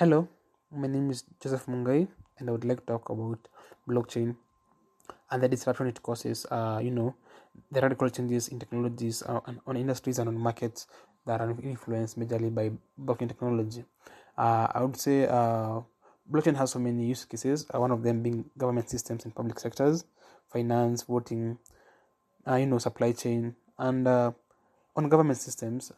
Hello, my name is Joseph Mungai, and I would like to talk about blockchain and the disruption it causes. Uh, you know, the radical changes in technologies uh, and on industries and on markets that are influenced majorly by blockchain technology. Uh, I would say uh, blockchain has so many use cases. Uh, one of them being government systems in public sectors, finance, voting, uh, you know, supply chain, and on government systems,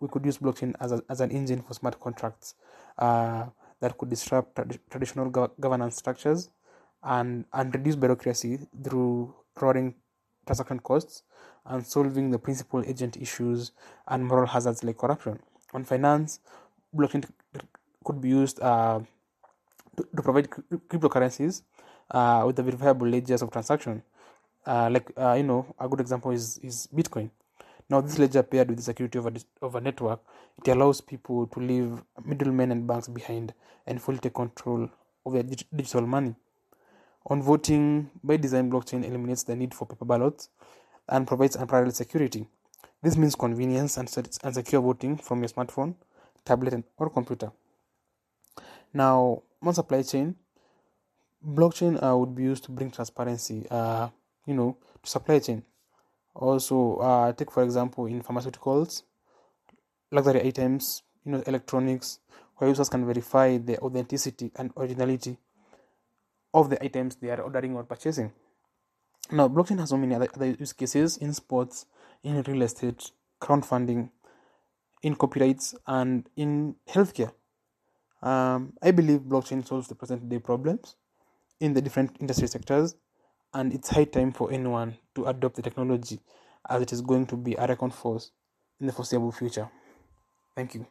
we could use blockchain as, a, as an engine for smart contracts uh, that could disrupt trad- traditional gov- governance structures and, and reduce bureaucracy through lowering transaction costs and solving the principal agent issues and moral hazards like corruption. On finance, blockchain could be used uh, to, to provide cryptocurrencies uh, with the verifiable ledgers of transaction. Uh, like uh, you know, a good example is is Bitcoin. Now, this ledger paired with the security of a, of a network, it allows people to leave middlemen and banks behind and fully take control of their digital money. On voting, by design, blockchain eliminates the need for paper ballots and provides unparalleled security. This means convenience and, and secure voting from your smartphone, tablet, or computer. Now, on supply chain, blockchain uh, would be used to bring transparency, uh, you know, to supply chain. Also, uh, take for example in pharmaceuticals, luxury items, you know, electronics, where users can verify the authenticity and originality of the items they are ordering or purchasing. Now, blockchain has so many other, other use cases in sports, in real estate, crowdfunding, in copyrights, and in healthcare. Um, I believe blockchain solves the present day problems in the different industry sectors, and it's high time for anyone to adopt the technology as it is going to be a reckoned force in the foreseeable future. Thank you.